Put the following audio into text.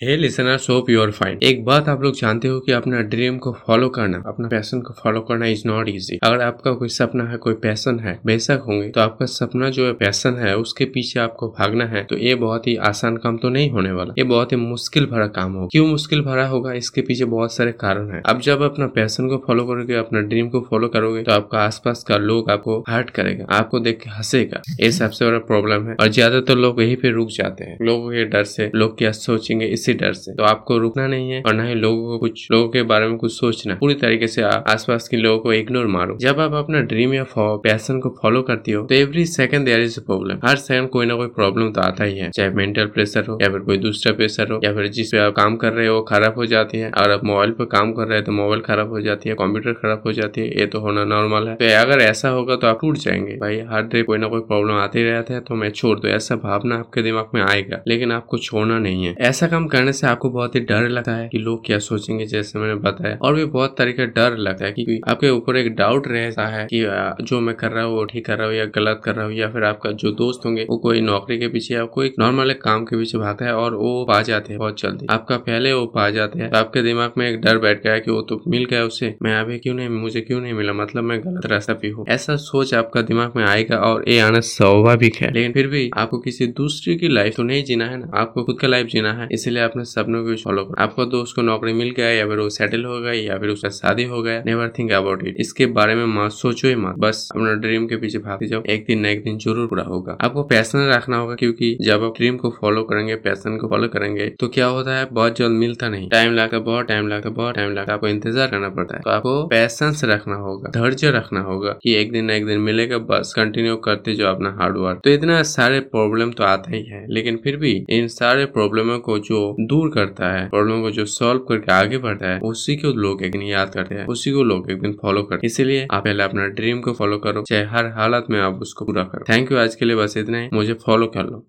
हे listener सोप you're fine एक बात आप लोग जानते हो कि अपना ड्रीम को फॉलो करना, अपना पैशन को फॉलो करना इज़ नॉट इजी अगर आपका कोई सपना है, कोई पैशन है, बेशक होंगे तो आपका सपना जो है पैशन है, उसके पीछे आपको भागना है तो ये बहुत ही आसान काम तो नहीं होने वाला। ये बहुत ही मुश्किल भरा काम होगा। क्यों मुश्किल भरा होगा? इसके पीछे बहुत सारे कारण है। अब जब अपना पैशन को फॉलो करोगे, अपना ड्रीम को फॉलो करोगे तो आपका आसपास का लोग आपको हर्ट करेगा, आपको देख के हंसेगा। ये सबसे बड़ा प्रॉब्लम है। और ज़्यादातर लोग यही पे रुक जाते हैं। लोगों के डर से, लोग क्या सोचेंगे, इस इसी डर से। तो आपको रुकना नहीं है और ना ही लोगों को कुछ, लोगों के बारे में कुछ सोचना। पूरी तरीके से आसपास के लोगों को इग्नोर मारो। जब आप अपना ड्रीम या पैशन को फॉलो करती हो तो every second there is problem her second कोई ना कोई प्रॉब्लम तो आता ही है। चाहे मेंटल प्रेशर हो, या फिर कोई दूसरा प्रेशर हो, या फिर जिस पे आप काम कर रहे हो खराब हो जाती है। और आप मोबाइल पे काम कर रहे हैं तो मोबाइल खराब हो जाती है कंप्यूटर खराब हो जाती है। ये तो होना नॉर्मल है। तो अगर ऐसा होगा तो आप टूट जाएँगे। भाई, हर डे कोई ना कोई प्रॉब्लम आते रहते हैं तो मैं छोड़ दो। ऐसा भावना आपके दिमाग में आएगा, लेकिन आपको छोड़ना नहीं है। ऐसा काम करने से आपको बहुत ही डर लगता है कि लोग क्या सोचेंगे जैसे मैंने बताया। और भी बहुत तरीके डर लगता है कि आपके ऊपर एक डाउट रहता है कि जो मैं कर रहा हूँ वो ठीक कर रहा हूँ या गलत कर रहा हूँ या फिर आपका जो दोस्त होंगे, वो कोई नौकरी के पीछे या कोई नॉर्मल काम के पीछे भागता है और वो पा जाते हैं बहुत जल्दी। आपका पहले वो पा जाते हैं। तो आपके दिमाग में एक डर बैठ गया कि वो तो मिल गया उसे। मैं अभी क्यों नहीं, मुझे क्यों नहीं मिला? मतलब मैं गलत रास्ता भी हूँ। ऐसा सोच आपका दिमाग में आएगा और ये आना स्वाभाविक है। लेकिन फिर भी आपको किसी दूसरे की लाइफ तो नहीं जीना है ना। आपको खुद का लाइफ जीना है। इसलिए अपने सपनों को फॉलो करो। आपको दोस्त को नौकरी मिल गया या फिर वो सेटल हो गया या फिर उसका शादी हो गया नेवर थिंक अबाउट इट इसके बारे में मत सोचो ही मत। बस अपना ड्रीम के पीछे भागते जाओ। एक दिन न एक दिन ज़रूर पूरा होगा। आपको पैसन रखना होगा क्योंकि जब आप ड्रीम को फॉलो करेंगे पैसन को फॉलो करेंगे तो क्या होता है? बहुत जल्द मिलता नहीं। टाइम लगता बहुत टाइम लगता बहुत टाइम लगता। आपको इंतज़ार करना पड़ता है। तो आपको पैसेंस रखना होगा। धैर्य रखना होगा कि एक दिन न एक दिन मिलेगा। बस कंटिन्यू करते जो अपना हार्ड वर्क तो इतना सारे प्रॉब्लम तो आता ही है। लेकिन फिर भी इन सारे प्रॉब्लमों को जो दूर करता है। प्रॉब्लम को जो सॉल्व करके आगे बढ़ता है, उसी को लोग एक दिन याद करते हैं, उसी को लोग एक दिन फॉलो करते हैं। इसीलिए आप पहले अपना ड्रीम को फॉलो करो, चाहे हर हालत में आप उसको पूरा करो। थैंक यू आज के लिए बस इतना ही, मुझे फॉलो कर लो।